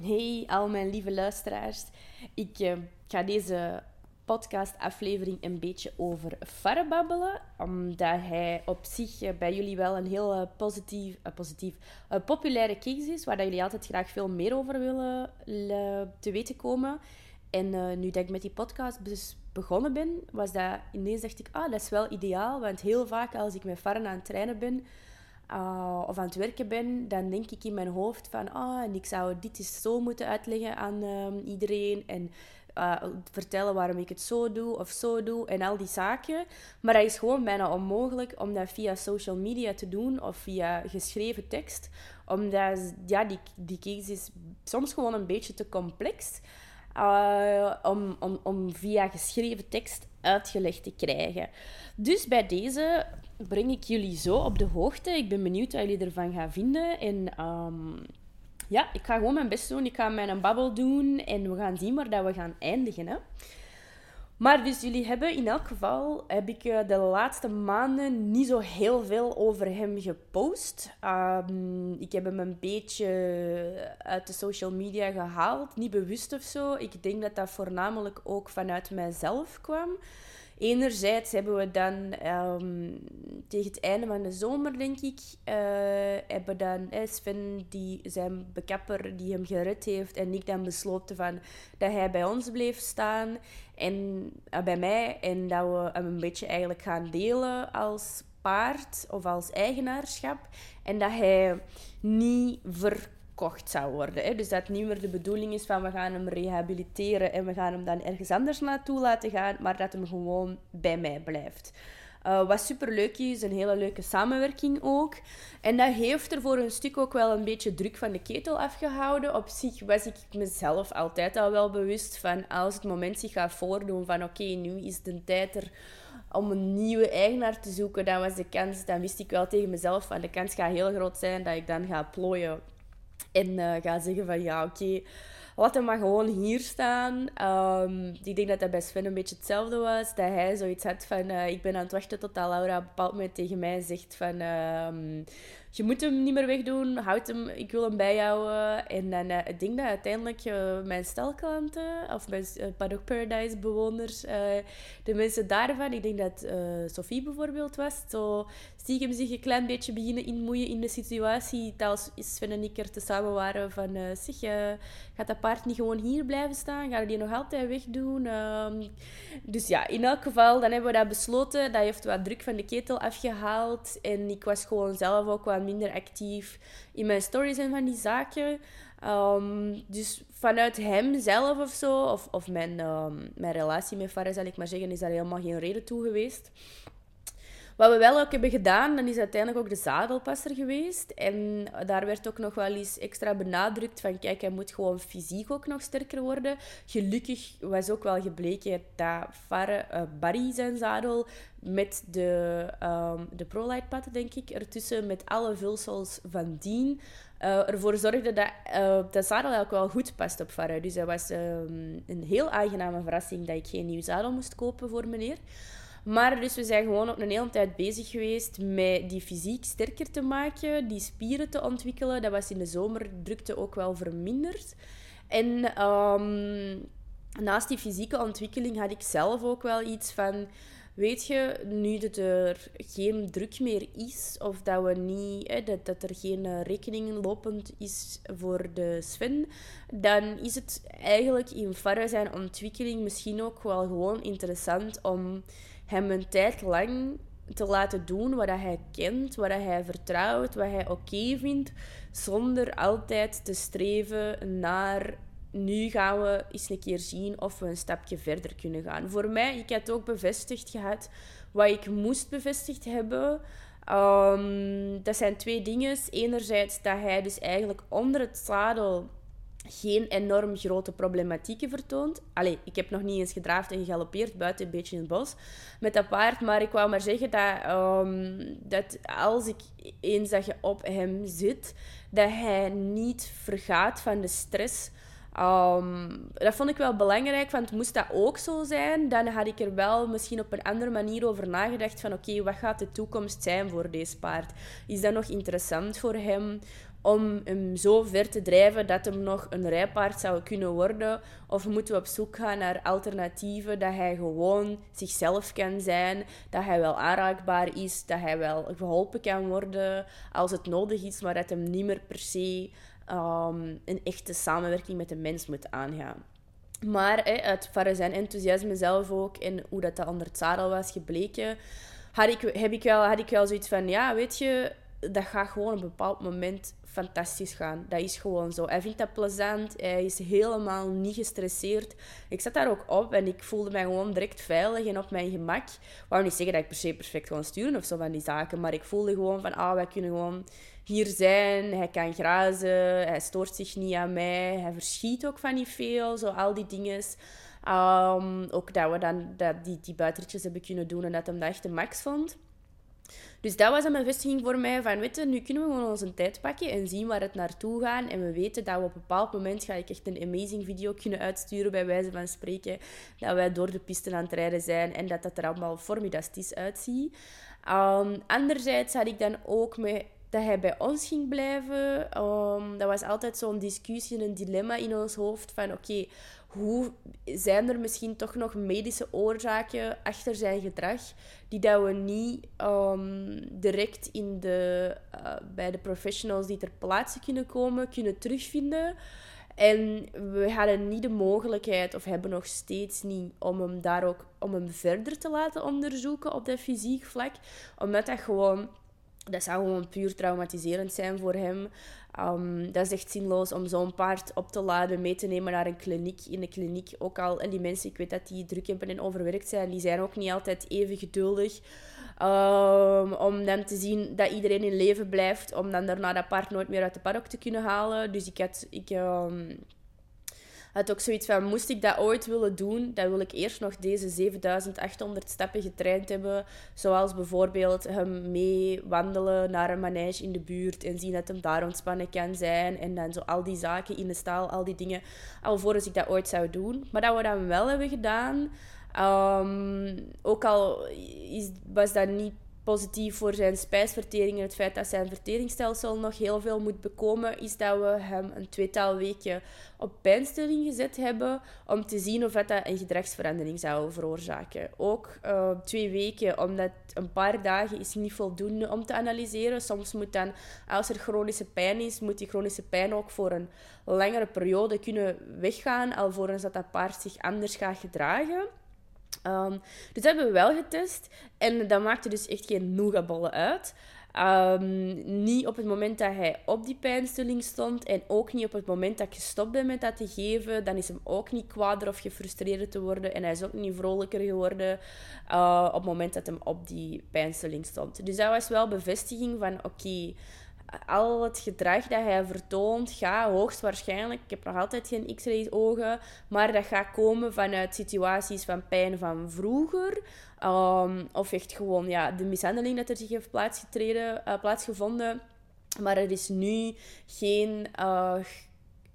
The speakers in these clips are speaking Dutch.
Hey, al mijn lieve luisteraars. Ik uh, ga deze podcastaflevering een beetje over Farre babbelen. Omdat hij op zich uh, bij jullie wel een heel uh, positief, positief populaire case is. Waar dat jullie altijd graag veel meer over willen te weten komen. En nu dat ik met die podcast begonnen ben, was dat ineens dacht ik, ah, dat is wel ideaal. Want heel vaak als ik met Farren aan het trainen ben uh, of aan het werken ben, dan denk ik in mijn hoofd van, ah, ik zou dit eens zo moeten uitleggen aan um, iedereen. En uh, vertellen waarom ik het zo doe of zo doe en al die zaken. Maar dat is gewoon bijna onmogelijk om dat via social media te doen of via geschreven tekst. Omdat ja, die, die case is soms gewoon een beetje te complex. Uh, om, om, om via geschreven tekst uitgelegd te krijgen. Dus bij deze breng ik jullie zo op de hoogte. Ik ben benieuwd wat jullie ervan gaan vinden. En um, ja, ik ga gewoon mijn best doen. Ik ga mijn babbel doen en we gaan zien waar dat we gaan eindigen. Hè. Maar dus jullie hebben in elk geval, heb ik eh, de laatste maanden niet zo heel veel over hem gepost. Um, ik heb hem een beetje uit de social media gehaald, niet bewust of zo. Ik denk dat dat voornamelijk ook vanuit mijzelf kwam. Enerzijds hebben we dan um, tegen het einde van de zomer, denk ik, uh, hebben dan eh, Sven, die zijn bekapper, die hem gered heeft, en ik dan besloten van, dat hij bij ons bleef staan en uh, bij mij. En dat we hem een beetje eigenlijk gaan delen als paard of als eigenaarschap. En dat hij niet ver gekocht zou worden. Hè. Dus dat niet meer de bedoeling is van we gaan hem rehabiliteren en we gaan hem dan ergens anders naartoe laten gaan, maar dat hem gewoon bij mij blijft. Uh, wat superleuk is, een hele leuke samenwerking ook. En dat heeft er voor een stuk ook wel een beetje druk van de ketel afgehouden. Op zich was ik mezelf altijd al wel bewust van als het moment zich gaat voordoen van oké, nu is de tijd er om een nieuwe eigenaar te zoeken, dan was de kans, dan wist ik wel tegen mezelf van de kans gaat heel groot zijn dat ik dan ga plooien en uh, ga zeggen van ja, oké, laat hem maar gewoon hier staan. Um, ik denk dat dat bij Sven een beetje hetzelfde was. Dat hij zoiets had van, uh, ik ben aan het wachten tot Laura op een bepaald moment tegen mij zegt van... Uh, je moet hem niet meer wegdoen, houd hem, ik wil hem bijhouden. En dan, ik denk dat uiteindelijk uh, mijn stelklanten, of mijn uh, Paradise bewoners, de mensen daarvan, ik denk dat Sophie bijvoorbeeld was, zo stiekem zich een klein beetje beginnen inmoeien in de situatie. Als Sven en ik er tezamen waren van, zeg, gaat dat paard niet gewoon hier blijven staan? Gaan we die nog altijd wegdoen? Um, dus ja, in elk geval, dan hebben we dat besloten. Dat heeft wat druk van de ketel afgehaald. En ik was gewoon zelf ook minder actief in mijn stories en van die zaken. Um, dus vanuit hem zelf of zo, of, of mijn, um, mijn relatie met Farah, zal ik maar zeggen, is daar helemaal geen reden toe geweest. Wat we wel ook hebben gedaan, dan is uiteindelijk ook de zadelpasser geweest. En daar werd ook nog wel eens extra benadrukt van kijk, hij moet gewoon fysiek ook nog sterker worden. Gelukkig was ook wel gebleken dat Farre, uh, Barry zijn zadel met de, um, de ProLight denk ik, ertussen met alle vulsels van dien, uh, ervoor zorgde dat uh, de zadel eigenlijk wel goed past op Farre. Dus dat was um, een heel aangename verrassing dat ik geen nieuw zadel moest kopen voor meneer. Maar dus we zijn gewoon ook een hele tijd bezig geweest met die fysiek sterker te maken, die spieren te ontwikkelen. Dat was in de zomer drukte ook wel verminderd. En um, naast die fysieke ontwikkeling had ik zelf ook wel iets van... Weet je, nu dat er geen druk meer is, of dat, we niet, hè, dat, dat er geen eh, rekening lopend is voor de Sven, dan is het eigenlijk in verre zijn ontwikkeling misschien ook wel gewoon interessant om hem een tijd lang te laten doen wat hij kent, wat hij vertrouwt, wat hij oké vindt, zonder altijd te streven naar nu gaan we eens een keer zien of we een stapje verder kunnen gaan. Voor mij, ik had ook bevestigd gehad wat ik moest bevestigd hebben. Um, dat zijn twee dingen. Enerzijds dat hij dus eigenlijk onder het zadel geen enorm grote problematieken vertoont. Allee, ik heb nog niet eens gedraafd en gegalopeerd buiten een beetje in het bos met dat paard. Maar ik wou maar zeggen dat, um, dat als ik eens dat je op hem zit, dat hij niet vergaat van de stress. Um, dat vond ik wel belangrijk, want moest dat ook zo zijn, dan had ik er wel misschien op een andere manier over nagedacht van oké, wat gaat de toekomst zijn voor deze paard? Is dat nog interessant voor hem? Om hem zo ver te drijven dat hem nog een rijpaard zou kunnen worden? Of moeten we op zoek gaan naar alternatieven, dat hij gewoon zichzelf kan zijn, dat hij wel aanraakbaar is, dat hij wel geholpen kan worden als het nodig is, maar dat hem niet meer per se um, een echte samenwerking met de mens moet aangaan. Maar hè, uit zijn enthousiasme zelf ook en hoe dat, dat onder het zadel was gebleken, had ik, heb ik wel, had ik wel zoiets van, ja, weet je, dat gaat gewoon op een bepaald moment fantastisch gaan. Dat is gewoon zo. Hij vindt dat plezant. Hij is helemaal niet gestresseerd. Ik zat daar ook op en ik voelde mij gewoon direct veilig en op mijn gemak. Ik wou niet zeggen dat ik per se perfect kon sturen of zo van die zaken, maar ik voelde gewoon van, ah, wij kunnen gewoon hier zijn. Hij kan grazen. Hij stoort zich niet aan mij. Hij verschiet ook van niet veel. Zo al die dingen. Um, ook dat we dan dat die, die hebben kunnen doen en dat hem dat echt de max vond. Dus dat was een bevestiging voor mij van, weet nu kunnen we gewoon onze tijd pakken en zien waar het naartoe gaat. En we weten dat we op een bepaald moment ga ik echt een amazing video kunnen uitsturen, bij wijze van spreken. Dat wij door de piste aan het rijden zijn en dat dat er allemaal formidastisch uitziet. Um, anderzijds had ik dan ook met dat hij bij ons ging blijven. Um, dat was altijd zo'n discussie en een dilemma in ons hoofd van oké, hoe zijn er misschien toch nog medische oorzaken achter zijn gedrag die dat we niet um, direct in de, uh, bij de professionals die ter plaatse kunnen komen, kunnen terugvinden. En we hadden niet de mogelijkheid, of hebben nog steeds niet, om hem daar ook om hem verder te laten onderzoeken op dat fysiek vlak. Omdat dat gewoon dat zou gewoon puur traumatiserend zijn voor hem. Um, dat is echt zinloos om zo'n paard op te laden, mee te nemen naar een kliniek. In de kliniek ook al, en die mensen, ik weet dat die druk hebben en overwerkt zijn, die zijn ook niet altijd even geduldig. Um, om dan te zien dat iedereen in leven blijft, om dan daarna dat paard nooit meer uit de paddock te kunnen halen. Dus ik had, ik, um, had ook zoiets van, moest ik dat ooit willen doen, dan wil ik eerst nog deze 7800 stappen getraind hebben. Zoals bijvoorbeeld hem mee wandelen naar een manege in de buurt en zien dat hem daar ontspannen kan zijn. En dan zo al die zaken in de staal, al die dingen, alvorens ik dat ooit zou doen. Maar dat we dat wel hebben gedaan... Um, ook al is, was dat niet positief voor zijn spijsvertering en het feit dat zijn verteringsstelsel nog heel veel moet bekomen, is dat we hem een tweetal weken op pijnstilling gezet hebben om te zien of dat een gedragsverandering zou veroorzaken. Ook uh, twee weken, omdat een paar dagen is niet voldoende om te analyseren. Soms moet dan, als er chronische pijn is, moet die chronische pijn ook voor een langere periode kunnen weggaan, alvorens dat dat paard zich anders gaat gedragen. Um, dus dat hebben we wel getest. En dat maakte dus echt geen nougatballen uit. Um, niet op het moment dat hij op die pijnstilling stond en ook niet op het moment dat ik gestopt ben met dat te geven. Dan is hem ook niet kwader of gefrustreerd te worden en hij is ook niet vrolijker geworden uh, op het moment dat hem op die pijnstilling stond. Dus dat was wel bevestiging van oké, al het gedrag dat hij vertoont gaat hoogstwaarschijnlijk, ik heb nog altijd geen x-ray ogen, maar dat gaat komen vanuit situaties van pijn van vroeger. Um, of echt gewoon ja, de mishandeling dat er zich heeft plaatsgetreden, uh, plaatsgevonden. Maar er is nu geen uh,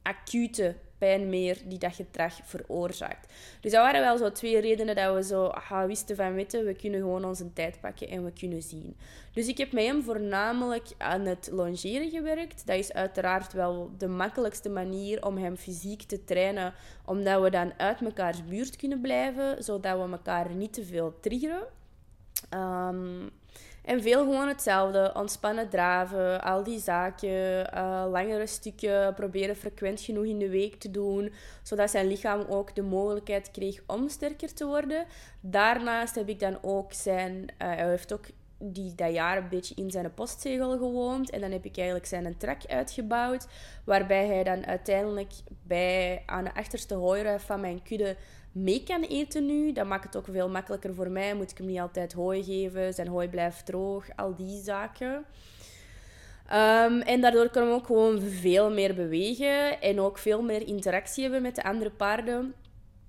acute pijn meer die dat gedrag veroorzaakt. Dus dat waren wel zo twee redenen dat we zo aha, wisten van weten, we kunnen gewoon onze tijd pakken en we kunnen zien. Dus ik heb met hem voornamelijk aan het longeren gewerkt. Dat is uiteraard wel de makkelijkste manier om hem fysiek te trainen, omdat we dan uit mekaars buurt kunnen blijven, zodat we elkaar niet te veel triggeren. Um, en veel gewoon hetzelfde. Ontspannen draven, al die zaken. Uh, langere stukken proberen frequent genoeg in de week te doen. Zodat zijn lichaam ook de mogelijkheid kreeg om sterker te worden. Daarnaast heb ik dan ook zijn... Uh, hij heeft ook die dat jaar een beetje in zijn postzegel gewoond. En dan heb ik eigenlijk zijn trak uitgebouwd. Waarbij hij dan uiteindelijk bij, aan de achterste hooiruif van mijn kudde mee kan eten nu. Dat maakt het ook veel makkelijker voor mij. Moet ik hem niet altijd hooi geven. Zijn hooi blijft droog. Al die zaken. Um, en daardoor kunnen we ook gewoon veel meer bewegen. En ook veel meer interactie hebben met de andere paarden.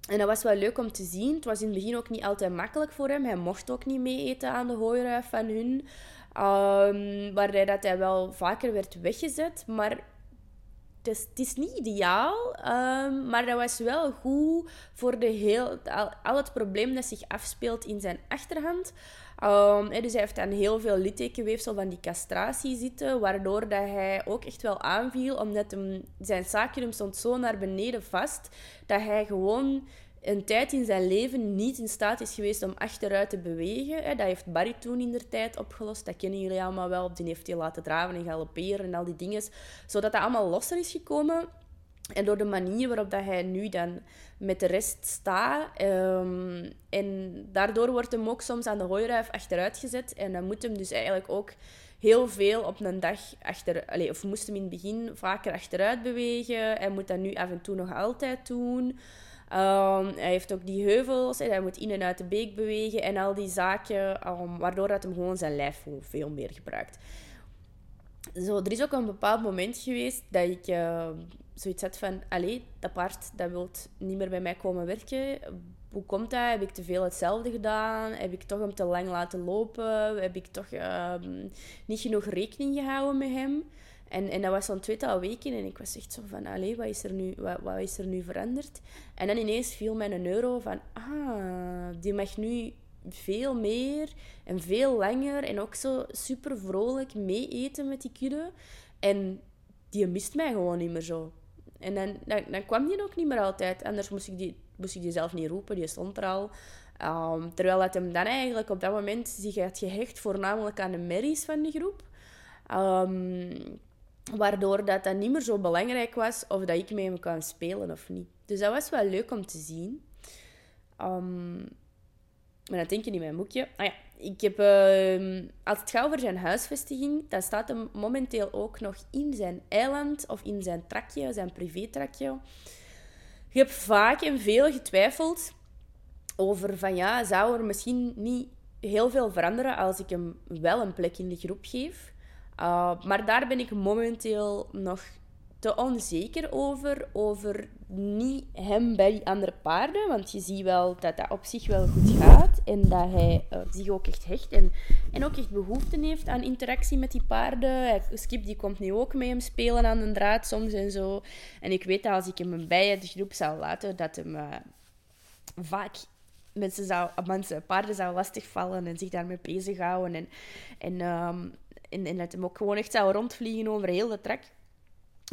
En dat was wel leuk om te zien. Het was in het begin ook niet altijd makkelijk voor hem. Hij mocht ook niet mee eten aan de hooiruif van hun. Um, waarbij dat hij wel vaker werd weggezet. Maar het is, niet ideaal, um, maar dat was wel goed voor de heel, al, al, het probleem dat zich afspeelt in zijn achterhand. Um, dus hij heeft dan heel veel littekenweefsel van die castratie zitten, waardoor dat hij ook echt wel aanviel, omdat zijn sacrum stond zo naar beneden vast, dat hij gewoon een tijd in zijn leven niet in staat is geweest om achteruit te bewegen. Dat heeft Barry toen in tijd opgelost. Dat kennen jullie allemaal wel. Die heeft hij laten draven en galopperen en al die dingen. Zodat dat allemaal losser is gekomen. En door de manier waarop dat hij nu dan met de rest staat. Um, en daardoor wordt hem ook soms aan de hooiruif achteruit gezet. En dan moet hem dus eigenlijk ook heel veel op een dag achter... Allez, of moest hem in het begin vaker achteruit bewegen. Hij moet dat nu af en toe nog altijd doen. Um, hij heeft ook die heuvels, en hij moet in en uit de beek bewegen en al die zaken, um, waardoor dat hem gewoon zijn lijf veel meer gebruikt. Zo, er is ook een bepaald moment geweest dat ik zoiets had van, allee, dat paard dat wil niet meer bij mij komen werken. Hoe komt dat? Heb ik te veel hetzelfde gedaan? Heb ik toch hem te lang laten lopen? Heb ik toch uh, niet genoeg rekening gehouden met hem? En, en dat was zo'n tweetal weken en ik was echt zo van, allee, wat is er nu, wat, wat is er nu veranderd? En dan ineens viel mij een euro van, ah, die mag nu veel meer en veel langer en ook zo super vrolijk mee eten met die kudde. En die mist mij gewoon niet meer zo. En dan, dan, kwam die ook niet meer altijd. Anders moest ik die, moest ik die zelf niet roepen, die stond er al. Um, terwijl het hem dan eigenlijk op dat moment zich had gehecht voornamelijk aan de merries van de groep. Um, Waardoor dat, dat niet meer zo belangrijk was of dat ik met hem kan spelen of niet. Dus dat was wel leuk om te zien. Um, maar dat denk je in mijn boekje. Ah ja, ik heb, uh, als het gaat over zijn huisvestiging, dan staat hem momenteel ook nog in zijn eiland of in zijn trakje, zijn privétrakje. Je hebt vaak en veel getwijfeld over van ja, zou er misschien niet heel veel veranderen als ik hem wel een plek in de groep geef. Uh, maar daar ben ik momenteel nog te onzeker over. Over niet hem bij die andere paarden. Want je ziet wel dat dat op zich wel goed gaat. En dat hij uh, zich ook echt hecht. En, en ook echt behoefte heeft aan interactie met die paarden. Skip die komt nu ook met hem spelen aan de draad soms en zo. En ik weet dat als ik hem bij de groep zou laten, dat hem uh, vaak mensen, zou, mensen, paarden zou lastigvallen en zich daarmee bezighouden. En, en um, en, en dat hem ook gewoon echt zou rondvliegen over heel de trek.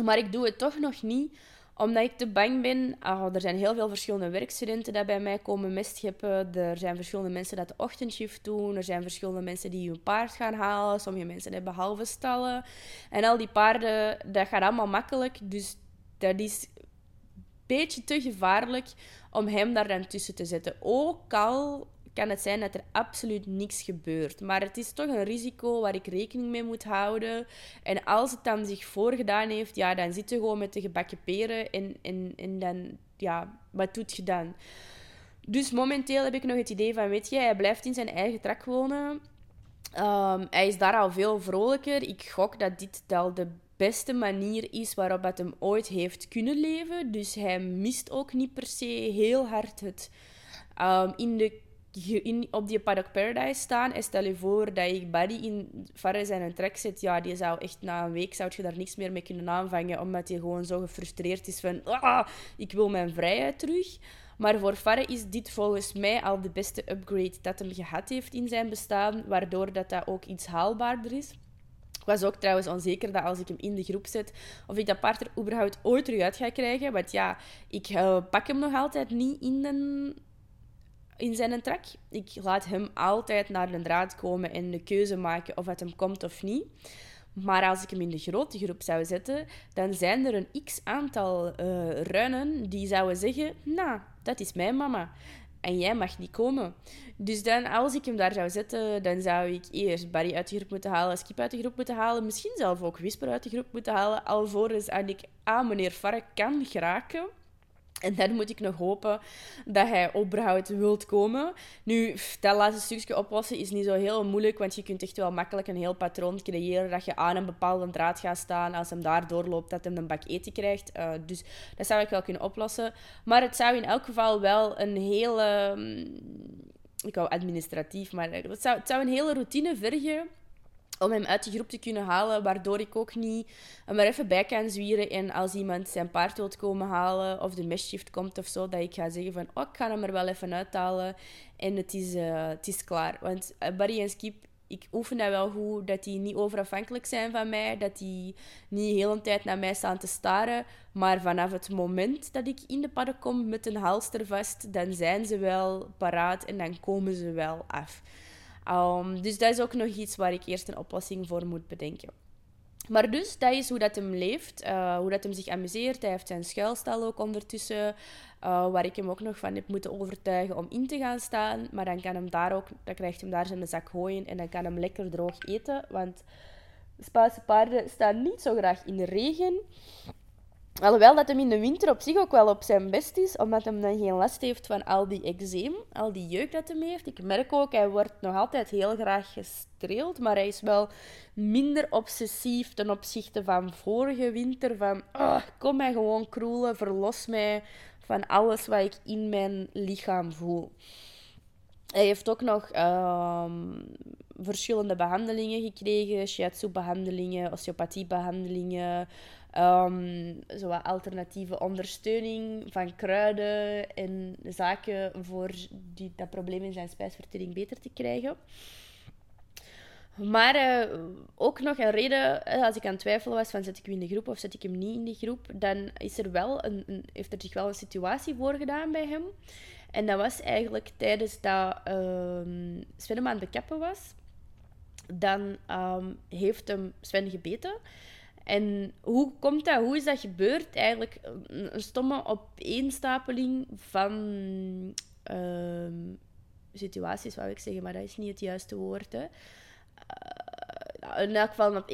Maar ik doe het toch nog niet, omdat ik te bang ben. Oh, er zijn heel veel verschillende werkstudenten die bij mij komen mestscheppen. Er zijn verschillende mensen die de ochtendshift doen. Er zijn verschillende mensen die hun paard gaan halen. Sommige mensen hebben halve stallen. En al die paarden, dat gaat allemaal makkelijk. Dus dat is een beetje te gevaarlijk om hem daar dan tussen te zetten. Ook al kan het zijn dat er absoluut niks gebeurt. Maar het is toch een risico waar ik rekening mee moet houden. En als het dan zich voorgedaan heeft, ja, dan zit je gewoon met de gebakken peren. En, en, en dan, ja, wat doet je dan? Dus momenteel heb ik nog het idee van, weet je, hij blijft in zijn eigen trak wonen. Ehm, hij is daar al veel vrolijker. Ik gok dat dit al de beste manier is waarop het hem ooit heeft kunnen leven. Dus hij mist ook niet per se heel hard het um, in de in, op die Paddock Paradise staan en stel je voor dat ik Buddy in Farres en een trek zet, ja, die zou echt na een week zou je daar niks meer mee kunnen aanvangen, omdat hij gewoon zo gefrustreerd is van, ah, ik wil mijn vrijheid terug. Maar voor Farre is dit volgens mij al de beste upgrade dat hem gehad heeft in zijn bestaan, waardoor dat, dat ook iets haalbaarder is. Ik was ook trouwens onzeker dat als ik hem in de groep zet, of ik dat paard er überhaupt ooit terug uit ga krijgen. Want ja, ik uh, pak hem nog altijd niet in een in zijn trak. Ik laat hem altijd naar de draad komen en de keuze maken of het hem komt of niet. Maar als ik hem in de grote groep zou zetten, dan zijn er een x aantal uh, ruinen die zouden zeggen: Nou, dat is mijn mama. En jij mag niet komen. Dus dan, als ik hem daar zou zetten, dan zou ik eerst Barry uit de groep moeten halen, Skip uit de groep moeten halen, misschien zelf ook Whisper uit de groep moeten halen, alvorens ik aan meneer Vark kan geraken. En dan moet ik nog hopen dat hij überhaupt wilt komen. Nu, dat laatste stukje oplossen is niet zo heel moeilijk, want je kunt echt wel makkelijk een heel patroon creëren dat je aan een bepaalde draad gaat staan. Als hem daar doorloopt, dat hem een bak eten krijgt. Uh, dus dat zou ik wel kunnen oplossen. Maar het zou in elk geval wel een hele... Mm, ik wou administratief, maar het zou, het zou een hele routine vergen om hem uit die groep te kunnen halen, waardoor ik ook niet hem er even bij kan zwieren. En als iemand zijn paard wilt komen halen of de mestshift komt of zo, dat ik ga zeggen van, oh, ik ga hem er wel even uithalen en het is, uh, het is klaar. Want uh, Barry en Skip, ik oefen dat wel goed, dat die niet overafhankelijk zijn van mij, dat die niet de hele tijd naar mij staan te staren. Maar vanaf het moment dat ik in de padden kom met een halster vast, dan zijn ze wel paraat en dan komen ze wel af. Um, dus dat is ook nog iets waar ik eerst een oplossing voor moet bedenken. Maar dus, dat is hoe dat hem leeft, uh, hoe dat hem zich amuseert. Hij heeft zijn schuilstal ook ondertussen, uh, waar ik hem ook nog van heb moeten overtuigen om in te gaan staan. Maar dan, kan hem daar ook, dan krijgt hem daar zijn zak gooien en dan kan hem lekker droog eten. Want Spaanse paarden staan niet zo graag in de regen. Alhoewel dat hem in de winter op zich ook wel op zijn best is, omdat hij dan geen last heeft van al die eczeem, al die jeuk dat hij heeft. Ik merk ook, hij wordt nog altijd heel graag gestreeld, maar hij is wel minder obsessief ten opzichte van vorige winter. Van, oh, kom mij gewoon kroelen, verlos mij van alles wat ik in mijn lichaam voel. Hij heeft ook nog ehm, verschillende behandelingen gekregen, shiatsu-behandelingen, osteopathie-behandelingen, Um, zo alternatieve ondersteuning van kruiden en zaken voor die, dat probleem in zijn spijsvertering beter te krijgen. Maar uh, ook nog een reden, eh, als ik aan het twijfelen was van zet ik hem in de groep of zet ik hem niet in de groep, dan is er wel een, heeft er zich wel een situatie voorgedaan bij hem. En dat was eigenlijk tijdens dat uh, Sven aan de kappen was. Dan um, heeft hem Sven gebeten. En hoe komt dat? Hoe is dat gebeurd? Eigenlijk een stomme opeenstapeling van uh, situaties, wou ik zeggen, maar dat is niet het juiste woord. Hè. Uh, in elk geval een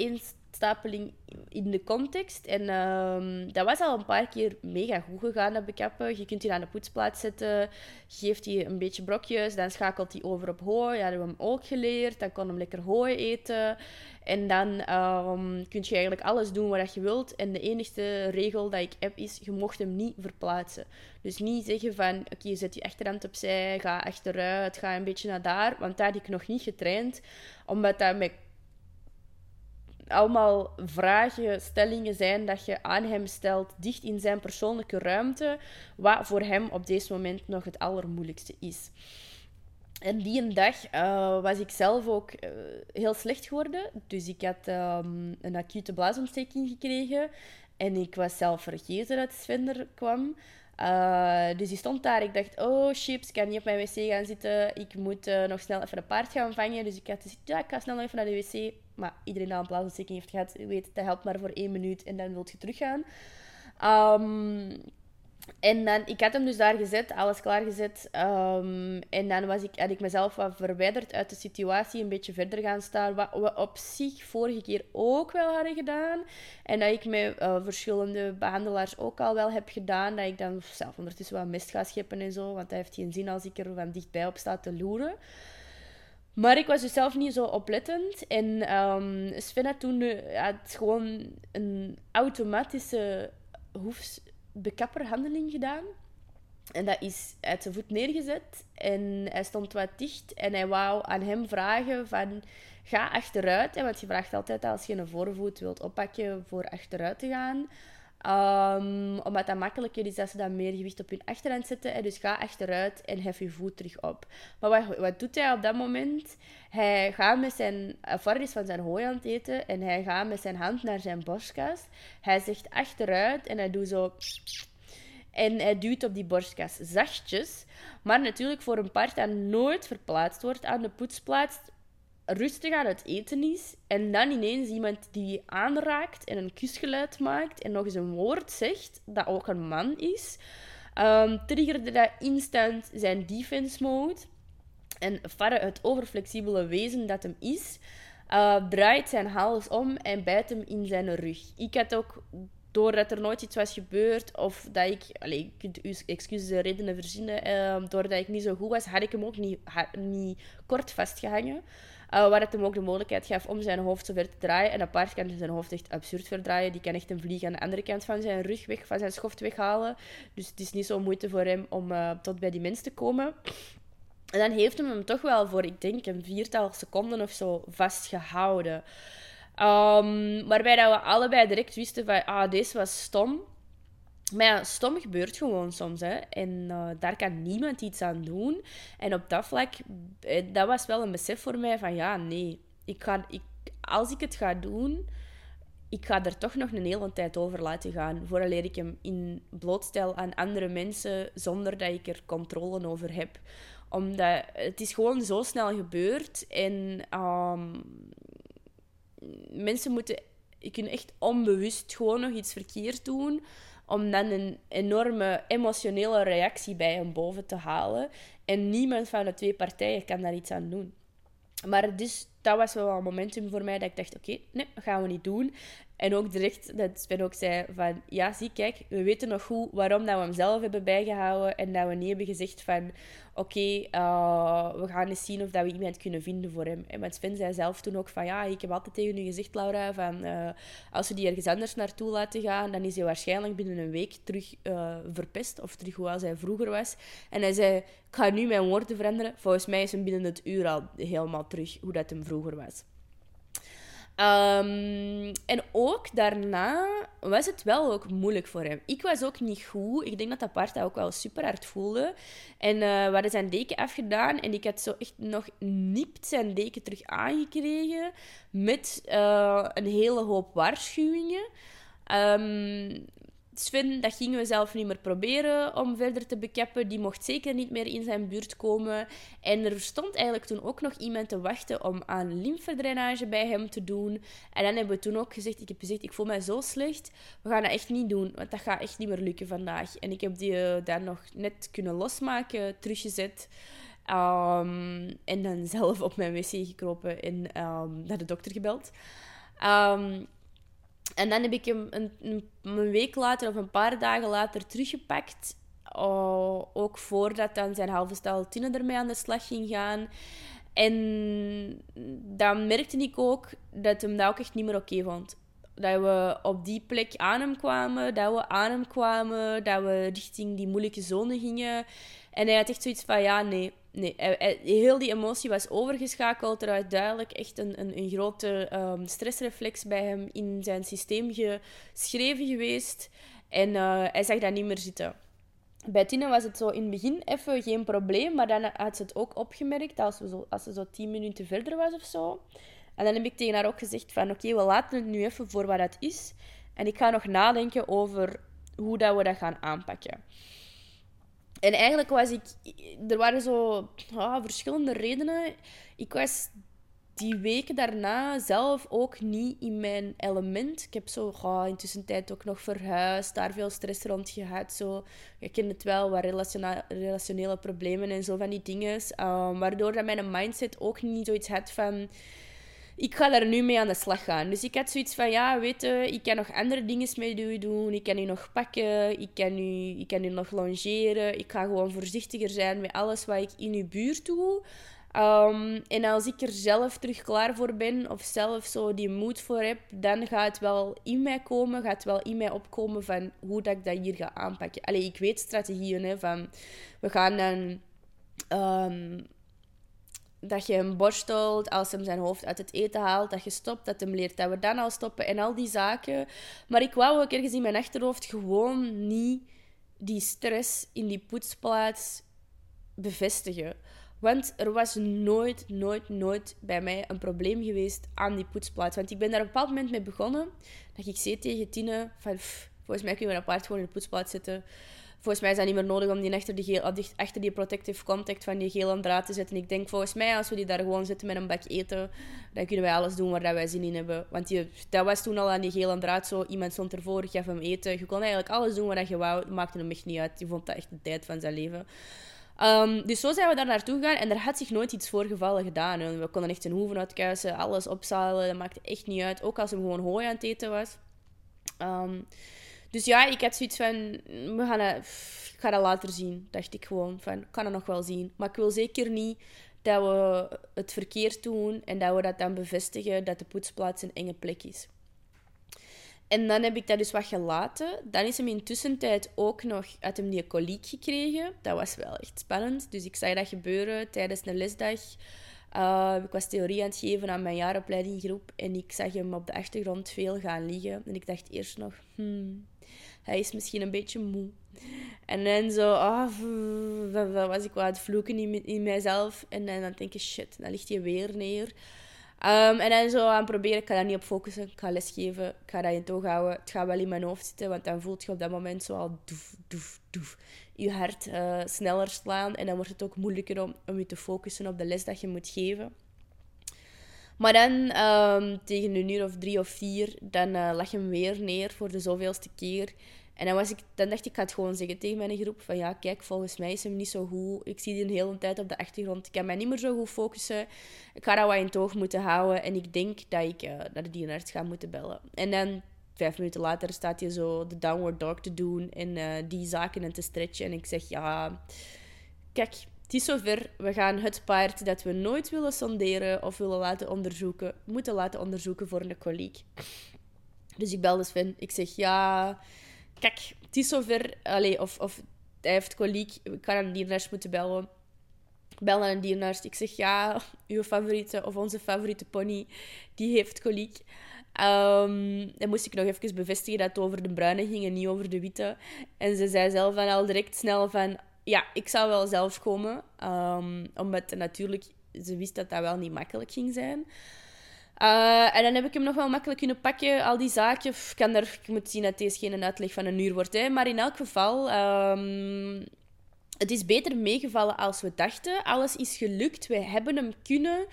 opeenstapeling in de context. En uh, dat was al een paar keer mega goed gegaan, dat bekappen. Je kunt die aan de poetsplaats zetten, geeft hij een beetje brokjes, dan schakelt hij over op hooi. Dat hebben we hem ook geleerd. Dan kon hem lekker hooi eten. En dan um, kun je eigenlijk alles doen wat je wilt. En de enige regel dat ik heb is, je mocht hem niet verplaatsen. Dus niet zeggen van, oké, okay, zet je achterhand opzij, ga achteruit, ga een beetje naar daar. Want daar had ik nog niet getraind. Omdat dat met allemaal vragen, stellingen zijn dat je aan hem stelt, dicht in zijn persoonlijke ruimte, wat voor hem op deze moment nog het allermoeilijkste is. En die een dag uh, was ik zelf ook uh, heel slecht geworden. Dus ik had um, een acute blaasontsteking gekregen. En ik was zelf vergeten dat Sven er kwam. Uh, dus die stond daar. Ik dacht, oh chips, ik kan niet op mijn wc gaan zitten. Ik moet nog snel even een paard gaan vangen. Dus ik had gezegd, ja, ik ga snel even naar de wc. Maar iedereen die een blaasontsteking heeft gehad, weet, dat helpt maar voor één minuut. En dan wilt je teruggaan. Um, en dan, ik had hem dus daar gezet, alles klaargezet. Um, en dan was ik, had ik mezelf wat verwijderd uit de situatie, een beetje verder gaan staan. Wat we op zich vorige keer ook wel hadden gedaan. En dat ik met uh, verschillende behandelaars ook al wel heb gedaan. Dat ik dan zelf ondertussen wat mist ga scheppen en zo. Want dat heeft geen zin als ik er van dichtbij op sta te loeren. Maar ik was dus zelf niet zo oplettend. En um, Sven had toen gewoon een automatische hoefs bekapperhandeling gedaan. En dat is uit zijn voet neergezet en hij stond wat dicht en hij wou aan hem vragen van ga achteruit. Want je vraagt altijd als je een voorvoet wilt oppakken voor achteruit te gaan. Um, omdat dat makkelijker is als ze dan meer gewicht op hun achterhand zetten. Dus ga achteruit en hef je voet terug op. Maar wat, wat doet hij op dat moment? Hij gaat met zijn... Far is van zijn hooi aan het eten en hij gaat met zijn hand naar zijn borstkas. Hij zegt achteruit en hij doet zo... En hij duwt op die borstkas zachtjes. Maar natuurlijk voor een paard dat nooit verplaatst wordt aan de poetsplaats, rustig aan het eten is en dan ineens iemand die aanraakt en een kusgeluid maakt en nog eens een woord zegt dat ook een man is, um, triggerde dat instant zijn defense mode. En Farre, het overflexibele wezen dat hem is, uh, draait zijn hals om en bijt hem in zijn rug. Ik had ook doordat er nooit iets was gebeurd of dat ik, allez, je kunt excuses redenen verzinnen, uh, doordat ik niet zo goed was, had ik hem ook niet, niet kort vastgehangen. Uh, waar het hem ook de mogelijkheid gaf om zijn hoofd zo ver te draaien. En apart kan zijn hoofd echt absurd verdraaien. Die kan echt een vlieg aan de andere kant van zijn rug weg, van zijn schoft weghalen. Dus het is niet zo moeite voor hem om uh, tot bij die mens te komen. En dan heeft hem hem toch wel voor, ik denk, een viertal seconden of zo vastgehouden. Um, waarbij dat we allebei direct wisten van, ah, deze was stom. Maar stom gebeurt gewoon soms. Hè. En uh, daar kan niemand iets aan doen. En op dat vlak, eh, dat was wel een besef voor mij van, ja, nee. Ik ga, ik, als ik het ga doen, ik ga er toch nog een hele tijd over laten gaan. Vooraleer ik hem in blootstel aan andere mensen, zonder dat ik er controle over heb omdat het is gewoon zo snel gebeurd. En um, mensen moeten, kunnen echt onbewust gewoon nog iets verkeerd doen. Om dan een enorme emotionele reactie bij hem boven te halen. En niemand van de twee partijen kan daar iets aan doen. Maar dus, dat was wel een momentum voor mij dat ik dacht: oké, nee, dat gaan we niet doen. En ook direct dat Sven ook zei van... Ja, zie, kijk, we weten nog goed waarom dat we hem zelf hebben bijgehouden. En dat we niet hebben gezegd van... Oké, uh, we gaan eens zien of dat we iemand kunnen vinden voor hem. En met Sven zei zelf toen ook van... Ja, ik heb altijd tegen u gezegd, Laura, van... Uh, als we die ergens anders naartoe laten gaan, dan is hij waarschijnlijk binnen een week terug uh, verpest. Of terug zoals hij vroeger was. En hij zei... Ik ga nu mijn woorden veranderen. Volgens mij is hem binnen het uur al helemaal terug hoe dat hem vroeger was. Um, en ook daarna was het wel ook moeilijk voor hem. Ik was ook niet goed. Ik denk dat dat dat ook wel super hard voelde. En uh, we hadden zijn deken afgedaan en ik had zo echt nog nipt zijn deken terug aangekregen met uh, een hele hoop waarschuwingen. Um, Sven, dat gingen we zelf niet meer proberen om verder te bekappen. Die mocht zeker niet meer in zijn buurt komen. En er stond eigenlijk toen ook nog iemand te wachten om aan lymfedrainage bij hem te doen. En dan hebben we toen ook gezegd, ik heb gezegd, ik voel mij zo slecht. We gaan dat echt niet doen, want dat gaat echt niet meer lukken vandaag. En ik heb die uh, daar nog net kunnen losmaken, teruggezet. Um, en dan zelf op mijn wc gekropen en um, naar de dokter gebeld. Um, en dan heb ik hem een, een, week later of een paar dagen later teruggepakt. Uh, ook voordat dan zijn halve stel Tine ermee aan de slag ging gaan. En dan merkte ik ook dat hem dat ook echt niet meer oké vond. Dat we op die plek aan hem kwamen, dat we aan hem kwamen, dat we richting die moeilijke zone gingen. En hij had echt zoiets van, ja, nee, nee, heel die emotie was overgeschakeld. Er was duidelijk echt een, een, een grote um, stressreflex bij hem in zijn systeem geschreven geweest. En uh, hij zag dat niet meer zitten. Bij Tine was het zo in het begin even geen probleem, maar dan had ze het ook opgemerkt als, we zo, als ze zo tien minuten verder was of zo. En dan heb ik tegen haar ook gezegd van oké, we laten het nu even voor wat het is. En ik ga nog nadenken over hoe dat we dat gaan aanpakken. En eigenlijk was ik... Er waren zo ah, verschillende redenen. Ik was die weken daarna zelf ook niet in mijn element. Ik heb zo intussen tijd ook nog verhuisd, daar veel stress rond gehad. Zo. Je kent het wel, wat relationele problemen en zo van die dingen. Um, waardoor dat mijn mindset ook niet zoiets had van ik ga daar nu mee aan de slag gaan. Dus ik had zoiets van, ja, weet je, ik kan nog andere dingen met u doen. Ik kan u nog pakken, ik kan u, ik kan u nog longeren. Ik ga gewoon voorzichtiger zijn met alles wat ik in uw buurt doe. Um, en als ik er zelf terug klaar voor ben, of zelf zo die moed voor heb, dan gaat het wel in mij komen, gaat het wel in mij opkomen van hoe dat ik dat hier ga aanpakken. Allee, ik weet strategieën, hè, van we gaan dan... Um, dat je hem borstelt als hem zijn hoofd uit het eten haalt, dat je stopt, dat hem leert dat we dan al stoppen en al die zaken. Maar ik wou ook ergens in mijn achterhoofd gewoon niet die stress in die poetsplaats bevestigen. Want er was nooit, nooit, nooit bij mij een probleem geweest aan die poetsplaats. Want ik ben daar op een bepaald moment mee begonnen. Dat ik zei tegen Tine van... volgens mij kunnen we een paard gewoon in de poetsplaats zetten. Volgens mij is dat niet meer nodig om die achter die, geel, achter die protective contact van die gele draad te zetten. Ik denk volgens mij, als we die daar gewoon zetten met een bak eten, dan kunnen wij alles doen waar wij zin in hebben. Want die, dat was toen al aan die gele draad zo. Iemand stond ervoor, gaf hem eten. Je kon eigenlijk alles doen wat je wou. Het maakte hem echt niet uit. Je vond dat echt de tijd van zijn leven. Um, dus zo zijn we daar naartoe gegaan en er had zich nooit iets voorgevallen gedaan. We konden echt zijn hoeven uitkuisen, alles opzalen. Dat maakte echt niet uit. Ook als hem gewoon hooi aan het eten was. Um, dus ja, ik had zoiets van, we gaan dat, ik later zien. Dacht ik gewoon van, ik kan het nog wel zien. Maar ik wil zeker niet dat we het verkeerd doen en dat we dat dan bevestigen dat de poetsplaats een enge plek is. En dan heb ik dat dus wat gelaten. Dan is hem intussen tijd ook nog uit hem die koliek gekregen. Dat was wel echt spannend. Dus ik zag dat gebeuren tijdens een lesdag. Uh, ik was theorie aan het geven aan mijn jaaropleidinggroep en ik zag hem op de achtergrond veel gaan liggen. En ik dacht eerst nog, hmm, hij is misschien een beetje moe. En dan zo, oh, dan was ik wat het vloeken in, in mijzelf. En dan, denk ik, shit, dan ligt hij weer neer. Um, en dan zo aan proberen, ik ga daar niet op focussen, ik ga lesgeven, ik ga dat in toog houden. Het gaat wel in mijn hoofd zitten, want dan voelt je op dat moment zo al doef, doef, doef. Je hart uh, sneller slaan en dan wordt het ook moeilijker om, om je te focussen op de les dat je moet geven. Maar dan, um, tegen een uur of drie of vier, dan uh, lag hem weer neer voor de zoveelste keer. En dan, was ik, dan dacht ik, ik ga het gewoon zeggen tegen mijn groep. Van ja, kijk, volgens mij is hem niet zo goed. Ik zie die een hele tijd op de achtergrond. Ik kan mij niet meer zo goed focussen. Ik ga dat wat in toog moeten houden. En ik denk dat ik uh, naar de dierenarts ga moeten bellen. En dan, vijf minuten later, staat hij zo de downward dog te doen. En uh, die zaken en te stretchen. En ik zeg, ja, kijk, het is zover. We gaan het paard dat we nooit willen sonderen of willen laten onderzoeken, moeten laten onderzoeken voor een koliek. Dus ik bel dus Sven. Ik zeg, ja kijk, het is zover. Allee, of, of hij heeft koliek. Ik kan aan een dierenarts moeten bellen. Bel naar een dierenarts. Ik zeg, ja, uw favoriete of onze favoriete pony, die heeft koliek. Um, dan moest ik nog even bevestigen dat het over de bruine ging en niet over de witte. En ze zei zelf al direct snel van... Ja, ik zou wel zelf komen. Um, omdat natuurlijk... Ze wist dat dat wel niet makkelijk ging zijn. Uh, en dan heb ik hem nog wel makkelijk kunnen pakken, al die zaken. Ik, kan er, ik moet zien dat deze geen uitleg van een uur wordt. Hè. Maar in elk geval, um, het is beter meegevallen als we dachten. Alles is gelukt. We hebben hem kunnen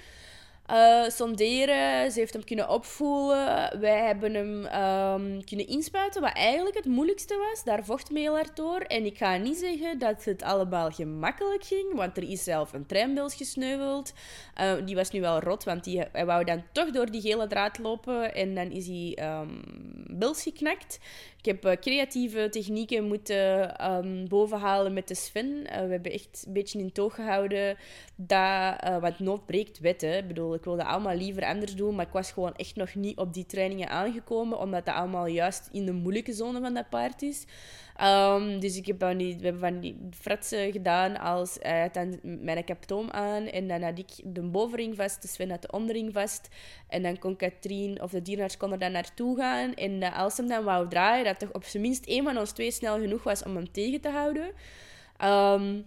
uh, sonderen. Ze heeft hem kunnen opvoelen. Wij hebben hem um, kunnen inspuiten, wat eigenlijk het moeilijkste was. Daar vocht hard door. En ik ga niet zeggen dat het allemaal gemakkelijk ging, want er is zelf een treinbils gesneuveld. Uh, die was nu wel rot, want die, hij wou dan toch door die gele draad lopen en dan is hij um, bils geknakt. Ik heb uh, creatieve technieken moeten um, bovenhalen met de Sven. We hebben echt een beetje in toog gehouden dat, want nood breekt wet. Hè. Ik bedoel, ik wilde allemaal liever anders doen, maar ik was gewoon echt nog niet op die trainingen aangekomen, omdat dat allemaal juist in de moeilijke zone van dat paard is. Um, dus ik heb van die, we hebben van die fratsen gedaan als had dan mijn kaptoom aan en dan had ik de bovenring vast, de Sven had de onderring vast. En dan kon Katrien of de dierenarts kon er dan naartoe gaan. En uh, als hem dan wou draaien, dat toch op zijn minst één van ons twee snel genoeg was om hem tegen te houden. Um,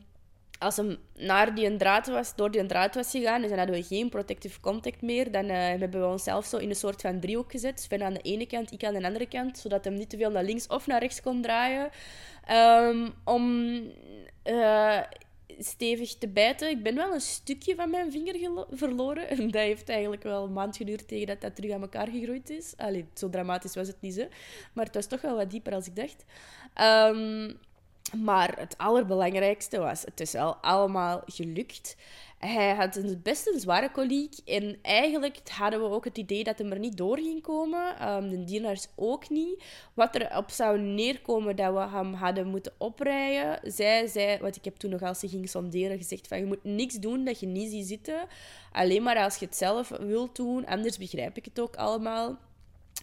als hem naar die draad was, door die draad was gegaan, dus dan hadden we geen protective contact meer, dan uh, hebben we onszelf zo in een soort van driehoek gezet. Sven aan de ene kant, ik aan de andere kant, zodat hem niet te veel naar links of naar rechts kon draaien. Um, om uh, stevig te bijten. Ik ben wel een stukje van mijn vinger verloren. En dat heeft eigenlijk wel een maand geduurd tegen dat dat terug aan elkaar gegroeid is. Allee, zo dramatisch was het niet, zo. Maar het was toch wel wat dieper als ik dacht. Um, maar het allerbelangrijkste was, het is wel allemaal gelukt. Hij had het best een zware koliek. En eigenlijk hadden we ook het idee dat hij er niet door ging komen. Um, de dienaars ook niet. Wat er op zou neerkomen dat we hem hadden moeten oprijden. Zij zei, wat ik heb toen nog als ze ging sonderen, gezegd van je moet niks doen dat je niet ziet zitten. Alleen maar als je het zelf wilt doen. Anders begrijp ik het ook allemaal.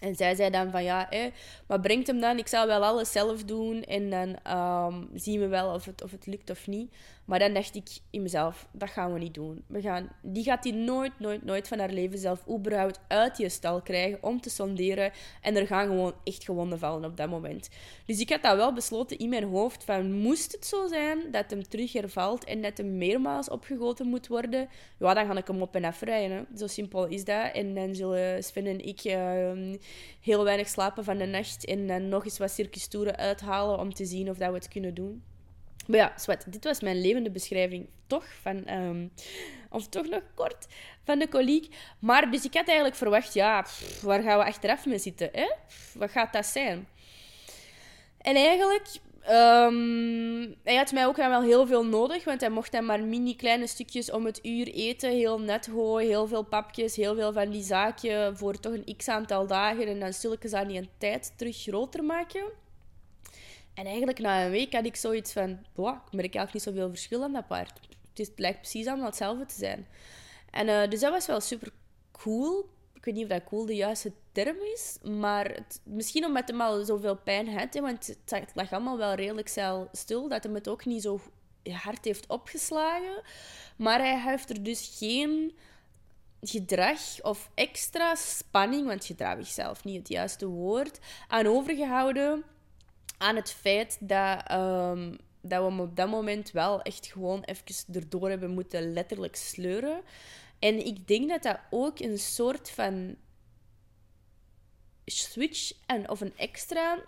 En zij zei dan van ja, hé, maar brengt hem dan? Ik zal wel alles zelf doen en dan um, zien we wel of het, of het lukt of niet. Maar dan dacht ik in mezelf, dat gaan we niet doen. We gaan, die gaat die nooit, nooit, nooit van haar leven zelf überhaupt uit je stal krijgen om te sonderen. En er gaan gewoon echt gewonden vallen op dat moment. Dus ik had dat wel besloten in mijn hoofd van, moest het zo zijn dat hem terug hervalt en dat hem meermaals opgegoten moet worden, ja, dan ga ik hem op en af rijden. Zo simpel is dat. En dan zullen Sven en ik uh, heel weinig slapen van de nacht en nog eens wat circus toeren uithalen om te zien of dat we het kunnen doen. Maar ja, zwart, dit was mijn levende beschrijving toch van... Um, of toch nog kort van de koliek. Maar dus ik had eigenlijk verwacht, ja, waar gaan we achteraf mee zitten? Hè? wat gaat dat zijn? En eigenlijk... Um, hij had mij ook wel heel veel nodig, want hij mocht dan maar mini kleine stukjes om het uur eten. Heel net gooien, heel veel papjes, heel veel van die zaakjes voor toch een x aantal dagen. En dan stilletjes aan die tijd terug groter maken. En eigenlijk na een week had ik zoiets van, boah, ik eigenlijk niet zoveel verschil aan dat paard. Het, is, lijkt precies allemaal hetzelfde te zijn. En uh, dus dat was wel super cool. ik weet niet of dat cool de juiste term is, maar het, misschien omdat hij al zoveel pijn had, want het lag allemaal wel redelijk stil, dat hij het ook niet zo hard heeft opgeslagen. Maar hij heeft er dus geen gedrag of extra spanning, want gedrag is zelf niet het juiste woord, aan overgehouden aan het feit dat, ehm, dat we hem op dat moment wel echt gewoon even erdoor hebben moeten letterlijk sleuren. En ik denk dat dat ook een soort van switch en, of een extra.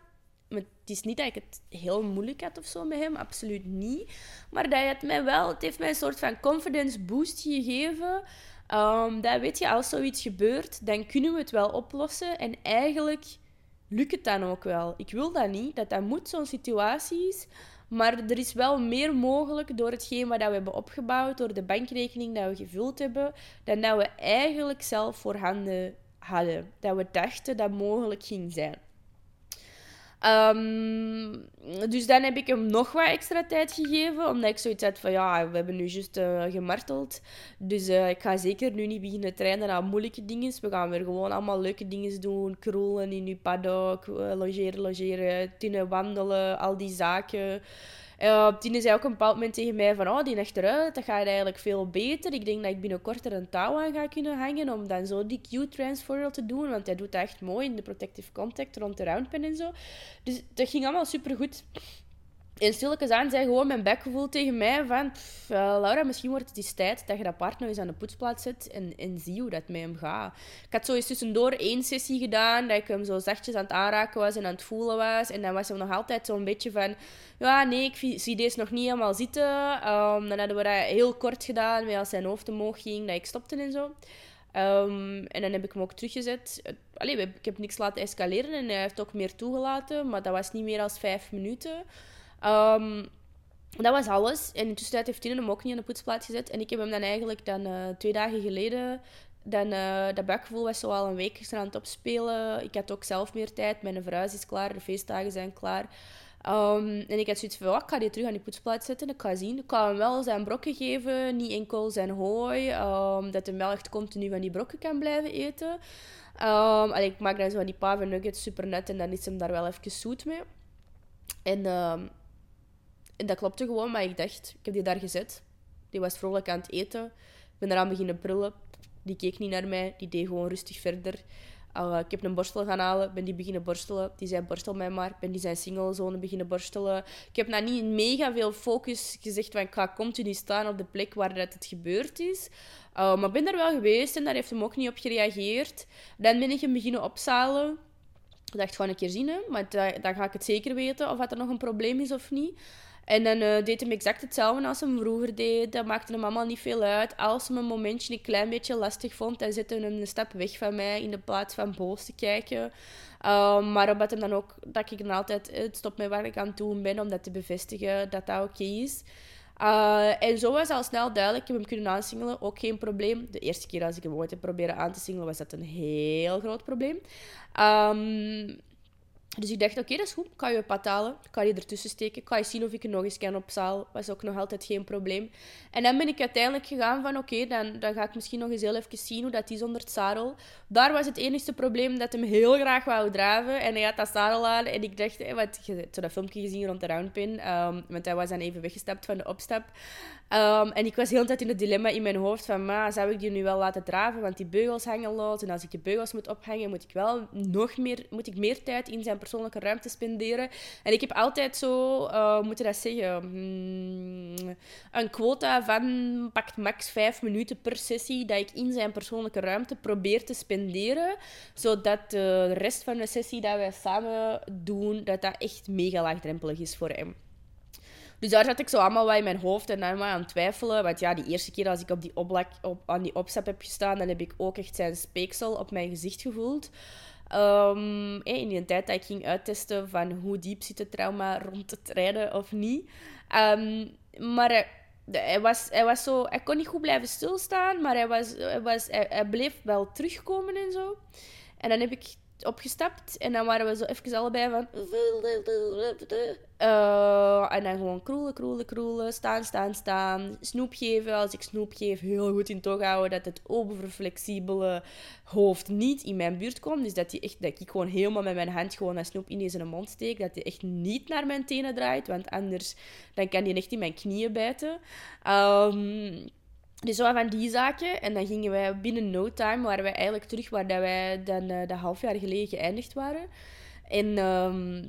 Het is niet dat ik het heel moeilijk had of zo met hem, absoluut niet. Maar dat het mij wel, het heeft mij een soort van confidence boost gegeven. Um, dat weet je, als zoiets gebeurt, dan kunnen we het wel oplossen. En eigenlijk lukt het dan ook wel. Ik wil dat niet, dat dat moet zo'n situatie is. Maar er is wel meer mogelijk door hetgeen wat we hebben opgebouwd, door de bankrekening dat we gevuld hebben, dan dat we eigenlijk zelf voorhanden hadden. Dat we dachten dat mogelijk ging zijn. Ehm, dus dan heb ik hem nog wat extra tijd gegeven, omdat ik zoiets had van ja, we hebben nu juist uh, gemarteld. Dus uh, ik ga zeker nu niet beginnen trainen aan moeilijke dingen. We gaan weer gewoon allemaal leuke dingen doen. Kroelen in uw paddock, uh, logeren, logeren, tinnen, wandelen, al die zaken. Uh, Tine zei ook een bepaald moment tegen mij van, oh, die eruit, dat gaat eigenlijk veel beter. Ik denk dat ik binnenkort er een touw aan ga kunnen hangen om dan zo die Q-transfer te doen, want hij doet dat echt mooi in de protective contact rond de roundpen en zo. Dus dat ging allemaal super goed. En stilletjes aan zei gewoon mijn bekgevoel tegen mij van... Uh, Laura, misschien wordt het eens tijd dat je dat paard nog eens aan de poetsplaats zet en, en zie hoe dat met hem gaat. Ik had zo eens tussendoor één sessie gedaan, dat ik hem zo zachtjes aan het aanraken was en aan het voelen was. En dan was hij nog altijd zo'n beetje van... Ja, nee, ik zie deze nog niet helemaal zitten. Um, dan hadden we dat heel kort gedaan, als zijn hoofd omhoog ging, dat ik stopte en zo. Um, en dan heb ik hem ook teruggezet. Allee, ik heb niks laten escaleren en hij heeft ook meer toegelaten, maar dat was niet meer dan vijf minuten. Um, dat was alles. En in tussentijd heeft Tine hem ook niet aan de poetsplaat gezet. En ik heb hem dan eigenlijk dan, uh, twee dagen geleden... Dan, uh, dat buikgevoel was zo al een week aan het opspelen. Ik had ook zelf meer tijd. Mijn verhuis is klaar. De feestdagen zijn klaar. Um, en ik had zoiets van, oh, ik ga die terug aan die poetsplaat zetten. Ik ga zien. Ik ga hem wel zijn brokken geven. Niet enkel zijn hooi. Um, dat hij wel echt continu van die brokken kan blijven eten. Um, ik maak dan zo van die pave nuggets super net. En dan is hem daar wel even zoet mee. En en dat klopte gewoon, maar ik dacht, ik heb die daar gezet. Die was vrolijk aan het eten. Ik ben eraan beginnen brullen. Die keek niet naar mij, die deed gewoon rustig verder. Uh, ik heb een borstel gaan halen, ben die beginnen borstelen. Die zei, borstel mij maar. Ben die zijn singlezone beginnen borstelen. Ik heb nou niet mega veel focus gezegd van, ik ga continu staan op de plek waar dat het gebeurd is. Uh, maar ben daar wel geweest en daar heeft hem ook niet op gereageerd. Dan ben ik hem beginnen opzalen. Ik dacht, gewoon een keer zien, hè. maar dan ga ik het zeker weten of dat er nog een probleem is of niet. En dan uh, deed hem exact hetzelfde als hem vroeger deed. Dat maakte hem allemaal niet veel uit. Als hem een momentje een klein beetje lastig vond, dan zette hem een stap weg van mij in de plaats van boos te kijken. Uh, maar omdat hem dan ook, dat ik dan altijd het stop met waar ik aan doen ben, om dat te bevestigen dat dat oké is. Uh, en zo was al snel duidelijk, ik heb hem kunnen aansingelen, ook geen probleem. De eerste keer als ik hem ooit heb proberen aan te singelen, was dat een heel groot probleem. Um, dus ik dacht, oké, dat is goed. Kan je pad halen. Kan je ertussen steken. Kan je zien of ik er nog eens kan op zaal. Was ook nog altijd geen probleem. En dan ben ik uiteindelijk gegaan van, oké, dan, dan ga ik misschien nog eens heel even zien hoe dat is onder het zadel. Daar was het enige probleem dat hem heel graag wou draven. En hij had dat zadel aan. En ik dacht, hey, wat, je hebt dat filmpje gezien rond de roundpin. Um, want hij was dan even weggestapt van de opstap. Um, en ik was de hele tijd in het dilemma in mijn hoofd van, ma, zou ik die nu wel laten draven? Want die beugels hangen los. En als ik die beugels moet ophangen, moet ik wel nog meer, moet ik meer tijd in zijn persoonlijke ruimte spenderen. En ik heb altijd zo, uh, dat zeggen, hmm, een quota van pakt max vijf minuten per sessie dat ik in zijn persoonlijke ruimte probeer te spenderen. Zodat de rest van de sessie dat wij samen doen, dat dat echt mega laagdrempelig is voor hem. Dus daar zat ik zo allemaal wat in mijn hoofd en dan maar aan het twijfelen. Want ja, die eerste keer als ik op die op, aan die opstap heb gestaan, dan heb ik ook echt zijn speeksel op mijn gezicht gevoeld. Um, in die tijd dat ik ging uittesten van hoe diep zit het trauma rond het rijden of niet. Um, maar hij, was, hij was zo... Hij kon niet goed blijven stilstaan, maar hij, was, hij, was, hij, bleef wel terugkomen en zo. En dan heb ik opgestapt. En dan waren we zo even allebei van... Uh, en dan gewoon kroelen, kroelen, kroelen. Staan, staan, staan. Snoep geven. Als ik snoep geef, heel goed in toog houden dat het overflexibele hoofd niet in mijn buurt komt. Dus dat, die echt, dat ik gewoon helemaal met mijn hand gewoon dat snoep in zijn mond steek. Dat hij echt niet naar mijn tenen draait. Want anders dan kan hij echt in mijn knieën bijten. Um, dus zo van die zaken. En dan gingen wij binnen no time, waren wij eigenlijk terug waar dat wij dan uh, de half jaar geleden geëindigd waren. En um,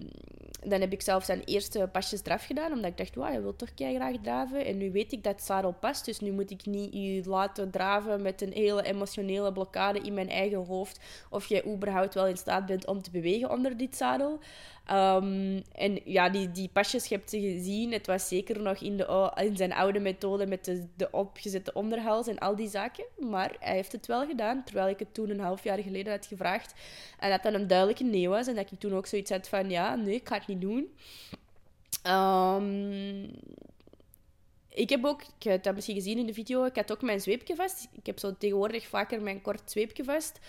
dan heb ik zelf zijn eerste pasjes draf gedaan, omdat ik dacht, wauw, je wilt toch graag draven. En nu weet ik dat het zadel past, dus nu moet ik niet je laten draven met een hele emotionele blokkade in mijn eigen hoofd. Of jij überhaupt wel in staat bent om te bewegen onder dit zadel. Um, en ja, die, die pasjes, je hebt ze gezien. Het was zeker nog in, de, in zijn oude methode met de, de opgezette onderhals en al die zaken. Maar hij heeft het wel gedaan, terwijl ik het toen een half jaar geleden had gevraagd. En dat dat een duidelijke nee was. En dat ik toen ook zoiets had van, ja, nee, ik ga het niet doen. Um, ik heb ook, ik heb dat misschien gezien in de video, ik had ook mijn zweepje vast. Ik heb zo tegenwoordig vaker mijn kort zweepje vast.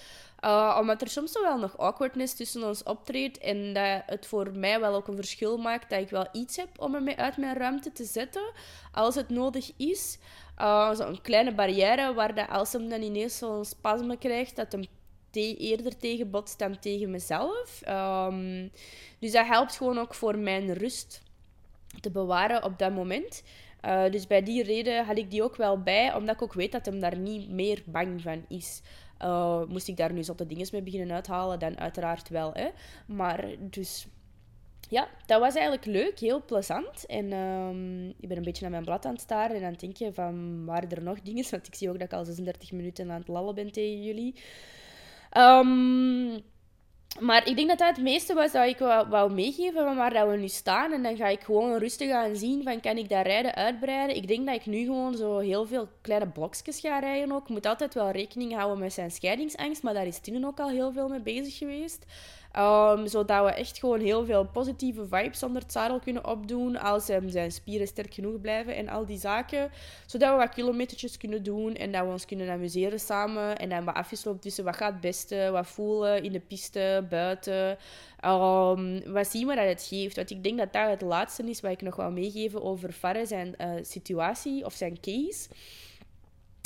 Uh, omdat er soms wel nog awkwardness tussen ons optreedt. En dat het voor mij wel ook een verschil maakt dat ik wel iets heb om me uit mijn ruimte te zetten. Als het nodig is. Uh, Zo'n kleine barrière waar dat als hem dan ineens zo'n spasme krijgt, dat hem te eerder tegen botst dan tegen mezelf. Um, dus dat helpt gewoon ook voor mijn rust te bewaren op dat moment. Uh, dus bij die reden had ik die ook wel bij, omdat ik ook weet dat hem daar niet meer bang van is. Uh, moest ik daar nu zotte dingen mee beginnen uithalen, dan uiteraard wel. Hè. Maar dus ja, dat was eigenlijk leuk, heel plezant. En um, ik ben een beetje naar mijn blad aan het staren en aan het denken van, waren er nog dingen? Want ik zie ook dat ik al 36 minuten aan het lallen ben tegen jullie. Um, maar ik denk dat dat het meeste was dat ik wou, meegeven van waar dat we nu staan. En dan ga ik gewoon rustig aan zien van kan ik dat rijden uitbreiden. Ik denk dat ik nu gewoon zo heel veel kleine blokjes ga rijden ook. Ik moet altijd wel rekening houden met zijn scheidingsangst. Maar daar is Tine ook al heel veel mee bezig geweest. Um, zodat we echt gewoon heel veel positieve vibes onder het zadel kunnen opdoen. Als zijn spieren sterk genoeg blijven en al die zaken. Zodat we wat kilometertjes kunnen doen en dat we ons kunnen amuseren samen. En dan wat afgesloten tussen wat gaat het beste, wat voelen in de piste, buiten. Um, wat zien we dat het geeft. Want ik denk dat dat het laatste is wat ik nog wil meegeven over Farre, zijn uh, situatie of zijn case.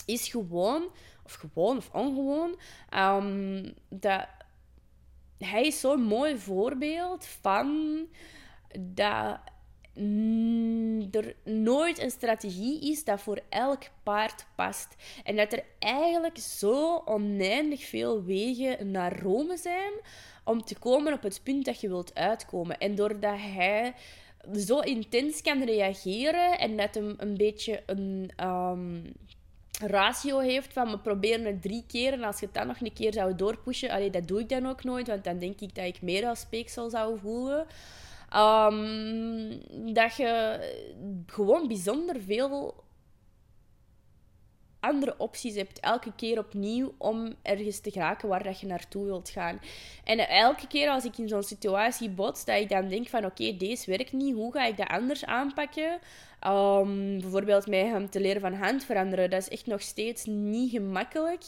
Is gewoon, of gewoon of ongewoon, dat hij is zo'n mooi voorbeeld van dat er nooit een strategie is dat voor elk paard past. En dat er eigenlijk zo oneindig veel wegen naar Rome zijn om te komen op het punt dat je wilt uitkomen. En doordat hij zo intens kan reageren en hem een beetje een. Um, ratio heeft van we proberen het drie keer en als je het dan nog een keer zou doorpushen, dat doe ik dan ook nooit, want dan denk ik dat ik meer als speeksel zou voelen. Um, dat je gewoon bijzonder veel andere opties hebt elke keer opnieuw om ergens te geraken waar dat je naartoe wilt gaan. En elke keer als ik in zo'n situatie bots, dat ik dan denk van oké, deze werkt niet, hoe ga ik dat anders aanpakken? Um, bijvoorbeeld met hem te leren van hand veranderen, dat is echt nog steeds niet gemakkelijk.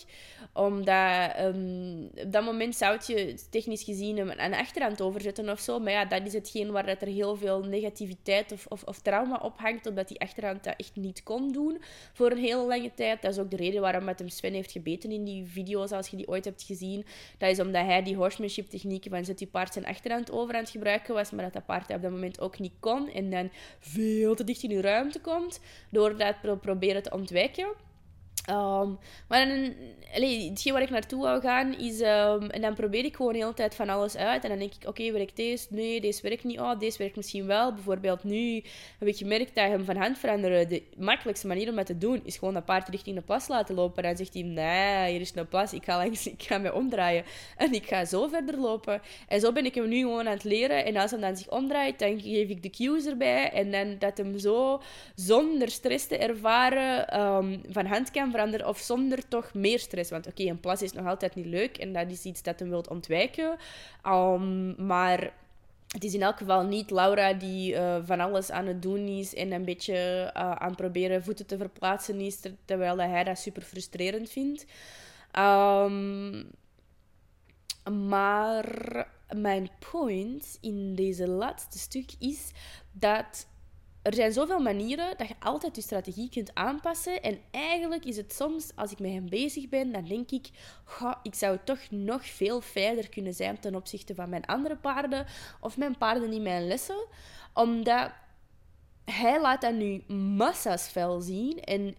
Omdat um, op dat moment zou je technisch gezien hem aan de achterhand overzetten of zo. Maar ja, dat is hetgeen waar dat er heel veel negativiteit of, of, of trauma op hangt. Omdat die achterhand dat echt niet kon doen voor een hele lange tijd. Dat is ook de reden waarom met hem Sven heeft gebeten in die video's, als je die ooit hebt gezien. Dat is omdat hij die horsemanship technieken van zet die paard zijn achterhand over aan het gebruiken was. Maar dat dat paard op dat moment ook niet kon. En dan veel te dicht in ruimte komt, door dat proberen te ontwijken. Um, maar hetgeen waar ik naartoe wou gaan is... Um, en dan probeer ik gewoon de hele tijd van alles uit. En dan denk ik, oké, okay, werkt deze? Nee, deze werkt niet. Oh, deze werkt misschien wel. Bijvoorbeeld nu heb ik gemerkt dat hem van hand veranderen... De makkelijkste manier om dat te doen is gewoon dat paard richting de plas laten lopen. En dan zegt hij, nee, hier is een plas. Ik ga, langs, ik ga me omdraaien. En ik ga zo verder lopen. En zo ben ik hem nu gewoon aan het leren. En als hij dan zich omdraait, dan geef ik de cues erbij. En dan dat hem zo, zonder stress te ervaren, um, van hand kan veranderen of zonder toch meer stress. Want oké, een plas is nog altijd niet leuk en dat is iets dat hem wilt ontwijken. Um, maar het is in elk geval niet Laura die uh, van alles aan het doen is en een beetje uh, aan het proberen voeten te verplaatsen is, terwijl hij dat super frustrerend vindt. Um, Maar mijn point in deze laatste stuk is dat er zijn zoveel manieren dat je altijd je strategie kunt aanpassen. En eigenlijk is het soms, als ik met hem bezig ben, dan denk ik, goh, ik zou toch nog veel verder kunnen zijn ten opzichte van mijn andere paarden of mijn paarden in mijn lessen. Omdat hij laat dat nu massa's fel zien. En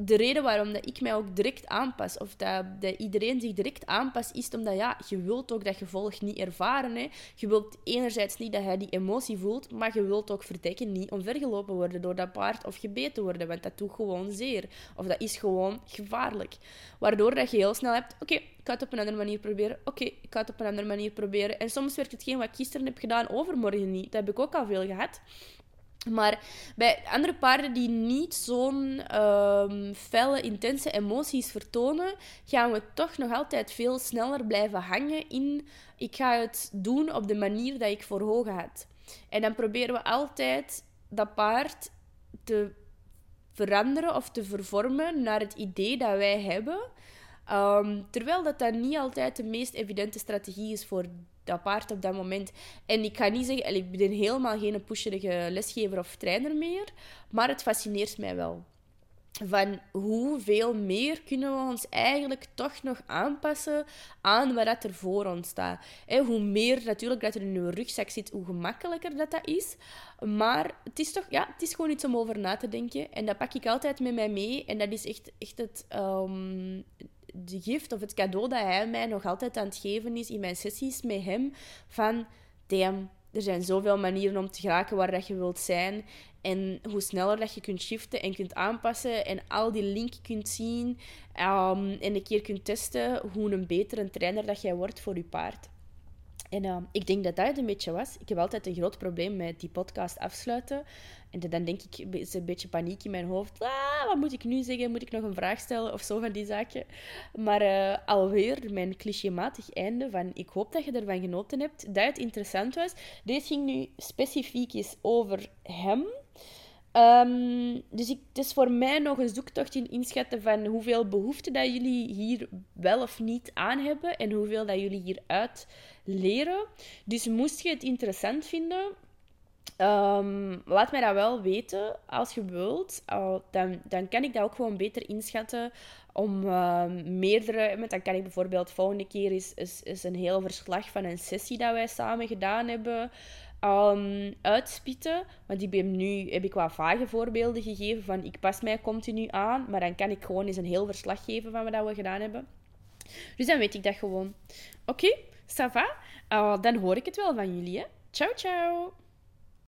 de reden waarom dat ik mij ook direct aanpas, of dat, iedereen zich direct aanpast, is omdat ja, je wilt ook dat gevolg niet ervaren. Hè. Je wilt enerzijds niet dat hij die emotie voelt, maar je wilt ook verdekken niet omvergelopen worden door dat paard of gebeten worden, want dat doet gewoon zeer. Of dat is gewoon gevaarlijk. Waardoor dat je heel snel hebt, oké, ik ga het op een andere manier proberen. Oké, ik ga het op een andere manier proberen. En soms werkt hetgeen wat ik gisteren heb gedaan overmorgen niet. Dat heb ik ook al veel gehad. Maar bij andere paarden die niet zo'n um, felle, intense emoties vertonen, gaan we toch nog altijd veel sneller blijven hangen in ik ga het doen op de manier dat ik voor ogen had. En dan proberen we altijd dat paard te veranderen of te vervormen naar het idee dat wij hebben. Um, terwijl dat, dat niet altijd de meest evidente strategie is voor dat paard op dat moment. En ik ga niet zeggen, ik ben helemaal geen pusherige lesgever of trainer meer, maar het fascineert mij wel. Van hoeveel meer kunnen we ons eigenlijk toch nog aanpassen aan wat er voor ons staat. hoe meer natuurlijk dat er in uw rugzak zit, hoe gemakkelijker dat, dat is. Maar het is toch, ja, het is gewoon iets om over na te denken. En dat pak ik altijd met mij mee. En dat is echt, echt het, um, de gift of het cadeau dat hij mij nog altijd aan het geven is in mijn sessies met hem. Van, damn, er zijn zoveel manieren om te geraken waar dat je wilt zijn. En hoe sneller dat je kunt shiften en kunt aanpassen en al die link kunt zien um, en een keer kunt testen hoe een betere trainer dat jij wordt voor je paard. En uh, ik denk dat dat een beetje was. Ik heb altijd een groot probleem met die podcast afsluiten. En dan denk ik, is een beetje paniek in mijn hoofd. Ah, wat moet ik nu zeggen? Moet ik nog een vraag stellen? Of zo van die zaken. Maar uh, alweer mijn clichématig einde van ik hoop dat je ervan genoten hebt. Dat het interessant was. Deze ging nu specifiek eens over hem. Um, dus ik, het is voor mij nog een zoektocht in inschatten van hoeveel behoefte dat jullie hier wel of niet aan hebben en hoeveel dat jullie hieruit leren. Dus moest je het interessant vinden, um, laat mij dat wel weten als je wilt. Dan, dan kan ik dat ook gewoon beter inschatten om uh, meerdere... Dan kan ik bijvoorbeeld volgende keer is, is, is een heel verslag van een sessie dat wij samen gedaan hebben um, uitspitten. Want ik ben nu heb ik wat vage voorbeelden gegeven van ik pas mij continu aan, maar dan kan ik gewoon eens een heel verslag geven van wat we gedaan hebben. Dus dan weet ik dat gewoon. Oké, okay, ça va? Uh, dan hoor ik het wel van jullie. Hè? Ciao, ciao!